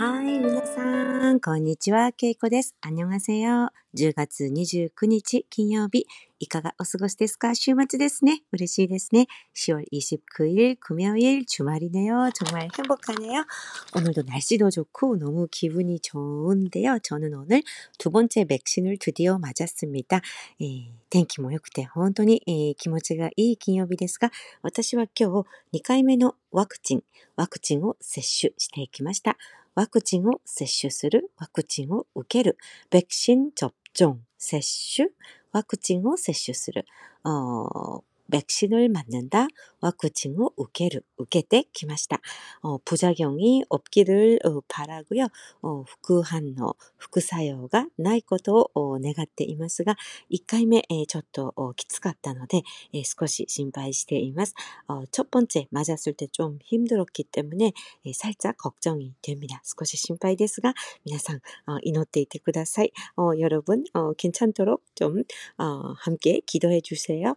はい、皆さん、こんにちは、ケイコです。あにょがせよ。10月29日金曜日、いかがお過ごしですか週末ですね。嬉しいですね。10월29일 금요일 주말이네요. 정말 행복하네요. 오늘도 날씨도 좋고 너무 기분이 좋은데요. 저는 오늘 두 번째 백신을 드디어 맞았습니다. 天気も良くて本当に、気持ちがいい金曜日ですが、私は今日2回目のワクチン、ワクチンを接種していきました。 ワクチンを接種する、ワクチンを受ける、백신접 종、 接種、ワクチンを接種する、 백신을맞는다와크친을受ける、受けてきました。어부작용이없기를바라고요 어、 副反応、副作用がないことを願っていますが、1回目、ちょっときつかったので、少し心配しています。어첫번째맞았을때좀힘들었기때문에살짝걱정이됩니다少し心配ですが、皆さん祈っていてください。어여러분어괜찮도록좀어함께기도해주세요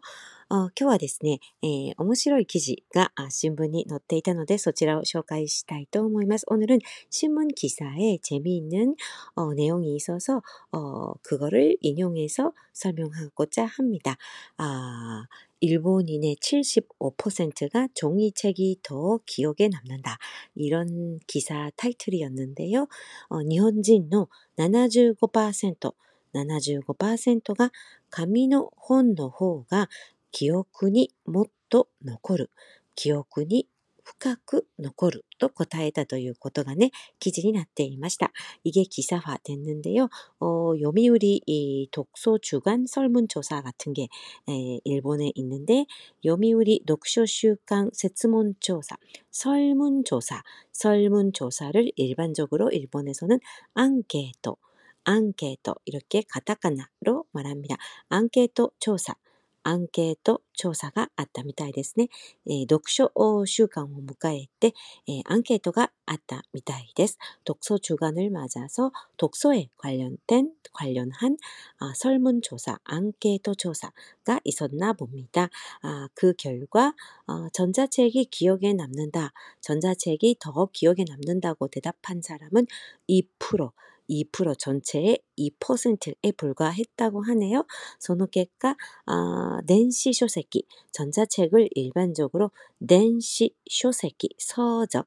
今日はですね、えー、面白い記事が新聞に載っていたので、そちらを紹介したいと思います。오늘은신문기사에재미있는어내용이있어서어그거를인용해서설명하고자합니다 아, 일본인의 75%가 종이책이 더 기억에 남는다. 이런 기사 타이틀이었는데요. 어, 일본인の 75%, 75%가 紙の本の方が 記憶にもっと残る。記憶に深く残ると答えたということがね、記事になっていました。이게기사화됐는데요어요미우리이독서주간설문조사같은게에일본에있는데요미우리독서주간세문조사설문조사설문조사를일반적으로일본에서는안케이토안케이토이렇게카타카나로말합니다ンケート調査 アンケート調査があったみたいですね。えー、読書週間を迎えて、えー、アンケートがあったみたいです。독서주간을맞아서독서에관련된관련한아설문조사안케이토조사가있었나봅니다 아그결과어전자책이기억에남는다전자책이더기억에남는다고대답한사람은2% 2% 전체의 2%에 불과했다고 하네요. その結果, 아, 電子書籍, 전자책을 일반적으로 電子書籍, 서적,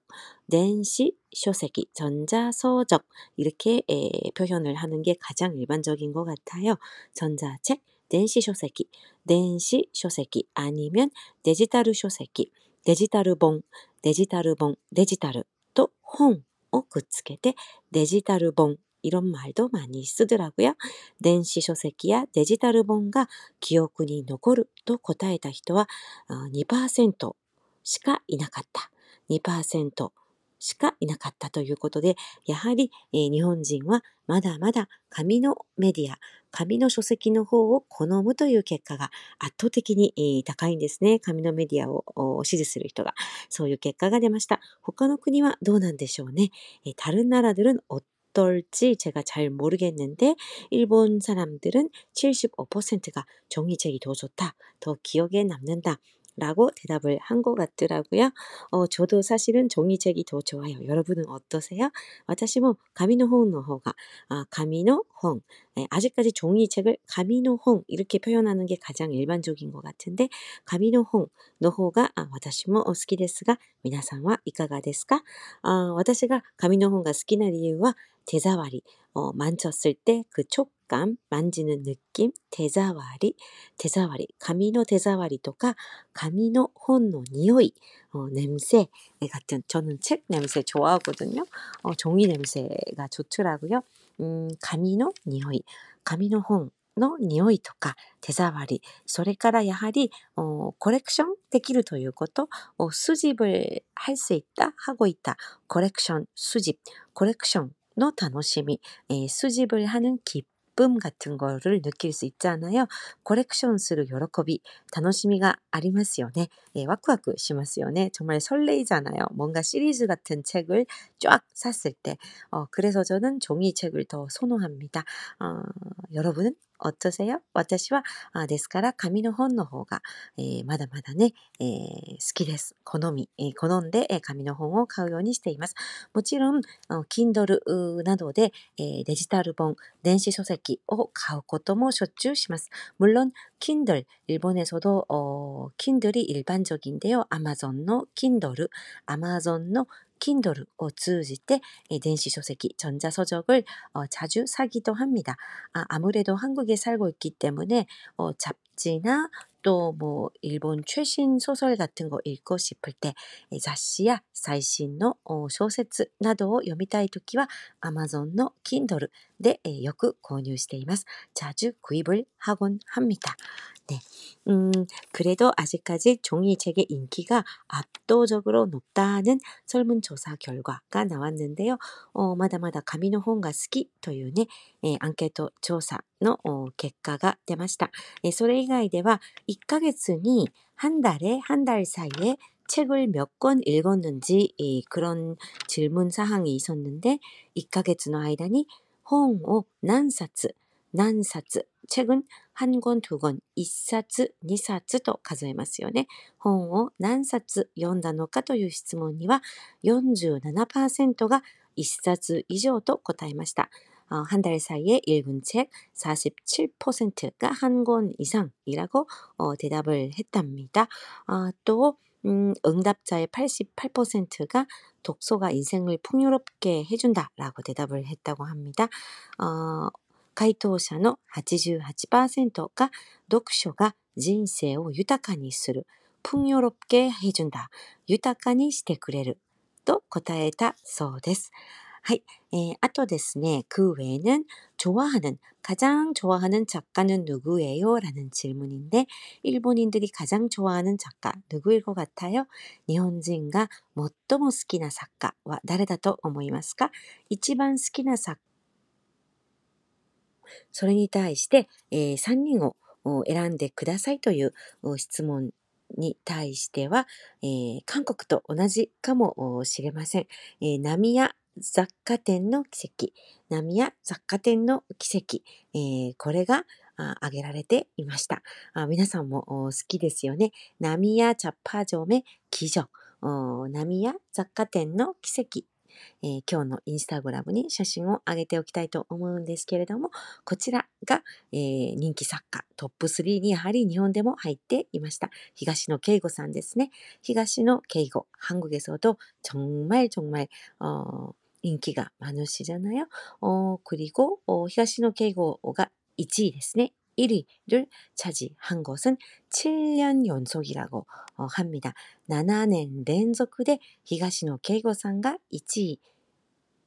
電子書籍, 전자서적 이렇게 에, 표현을 하는 게 가장 일반적인 것 같아요. 전자책, 電子書籍, 電子書籍 아니면 데지타ル 書籍, 데지타르봉, 데지타르봉, 데지타르 또 홍, をくっつけてデジタル本 이런 말도 많이 쓰더라고요. 電子書籍や 데지털 본가 기억에 残ると答えた人は2%しかいなかった。2%しかいなかったということで、やはり、えー、日本人はまだまだ紙のメディア、紙の書籍の方を好むという結果が圧倒的に、えー、高いんですね。紙のメディアを支持する人が。そういう結果が出ました。他の国はどうなんでしょうね。えー、다른나라들은 어떨지 제가 잘 모르겠는데 일본 사람들은 75%가 종이책이 더 좋다 더 기억에 남는다 라고 대답을 한 것 같더라고요. 어, 저도 사실은 종이책이 더 좋아요. 여러분은 어떠세요? 私も紙の本の方が, 아, 紙の本. 네, 아직까지 종이책을 紙の本 이렇게 표현하는 게 가장 일반적인 것 같은데, 紙の本の方が, 아, 私も好きですが,皆さんはいかがですか? 아, 私が紙の本が好きな理由は手触り, 어, 만졌을 때 그 촉 감, 만지는 느낌, 대자와리, 대자와리, 가미노 대자와리とか 가미노 혼노 니오이, 어, 냄새 같은 저는 책 냄새 좋아하거든요. 어, 종이 냄새가 좋더라고요. 음, 가미노 니오이, 가미노 혼, の匂いとか手触り、それからやはり、コレクションできるということ、수집을 할 수 있다, 하고 있다,コレクション、수집、コレクションの楽しみ、えー、수집을 하는 기쁨 기쁨 같은 거를 느낄 수 있잖아요. 콜렉션する喜び、楽しみがありますよね。えー、ワクワクしますよね. 정말 설레이잖아요. 뭔가 시리즈 같은 책을 쫙 샀을 때. 어, 그래서 저는 종이책을 더 선호합니다. 어, 여러분은 어떠세요? 私は、ですから紙の本の方が、えー、まだまだね、えー、好きです。好み、えー、好んで、えー、紙の本を買うようにしています。もちろん、Kindle などで、えー、デジタル本、電子書籍 を買うこともしょっちゅうします。물론 Kindle, 일본에서도 어, Kindle이 일반적인데요. 아마존 の Kindle, 아마존 の Kindle を通じて電子書籍, 전자서적을 어, 자주 사기도 합니다. 아, 아무래도 한국에 살고 있기 때문에 어, 잡지나 또 뭐 일본 최신 소설 같은 거 읽고 싶을 때雑誌や 最新の 어, 小説などを読みたいときは 아마존의 Kindleでよく購入しています. 자주 구입을 하곤 합니다. 네. 음, 그래도 아직까지 종이책의 인기가 압도적으로 높다는 설문조사 결과가 나왔는데요. 어, まだまだ紙の本が好きというね、えー、アンケート調査 の結果が出ました。えー、それ以外では1ヶ月に한 달에 한 달 사이에 책을 몇 권 읽었는지 그런 사항이 있었는데 1ヶ月の 間に本を何冊何冊 책은 한 권, 두 권, 一冊、二冊と数えますよね。本を何冊読んだのかという質問には47%が1冊以上と答えました。 한 달 사이에 읽은 책 47%가 한 권 이상이라고 어, 대답을 했답니다. 아, 또 음, 응답자의 88%가 독서가 인생을 풍요롭게 해준다라고 대답을 했다고 합니다. 어, 回答者の88%が読書が人生を豊かにする。풍요롭게해준다豊かにしてくれる。と答えたそうです。 はい。えあとですね、그 외에는 좋아하 는, 가장 좋아하는 작가는 누구예 요? 라는 질문인 데, 일본인들이 가장 좋아하는 작 가, 누구일 것 같아 요? 日本人が最も好きな作家は誰だと思いますか?一番好きな作家。それに対して、え3人を選んでくださいという質問に対しては、えー、韓国と同じかもしれません。えー、ナミ雑貨店の奇跡、波や雑貨店の奇跡、えー、これが挙げられていました。あ皆さんも好きですよね。波やチャッパージョメ、記女、波や雑貨店の奇跡えー、今日のインスタグラムに写真を上げておきたいと思うんですけれども、こちらが、えー、人気作家トップ3にやはり日本でも入っていました。東野圭吾さんですね。東野圭吾、한국에서도정말정말어 인기가많으시잖아요어그리고어東野圭吾が1位ですね。 1위를 차지한 것은 7년 연속이라고 합니다. 7년連続で 히가시노 케이고さんが 1位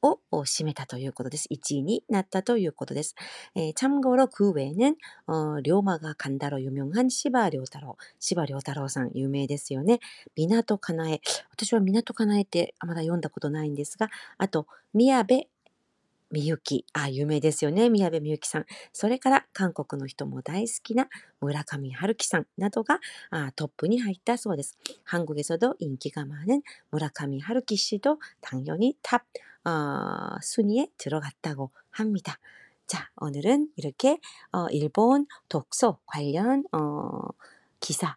を占めたということです。1位になったということです。えー、참고로그 외에는 어、 龍馬が간다로유명한司馬遼太郎。司馬遼太郎さん有名ですよね。港かなえ。私は港かなえってまだ読んだことないんですが、あと、宮部 みゆき。あ、有名ですよね。宮部みゆきさん。それから韓国の人も大好きな村上春樹さんなどが아トップに入ったそうです。한국에서도인기가많은村上春樹씨도당연히탑어순위에들어갔다고합니다 자, 오늘은 이렇게 어, 일본 독서 관련 어, 기사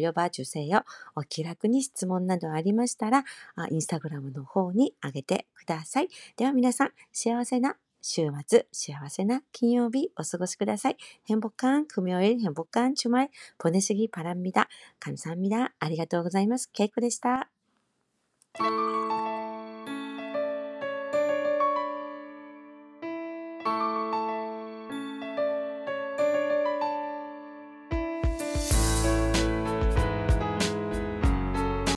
봐 주세요. お気楽に質問などありましたら、インスタグラムの方にあげてください。では皆さん、幸せな週末、幸せな金曜日お過ごしください。행복한금요일행복한주말보내시기바랍니다。감사합니다。ありがとうございます。ケイコでした。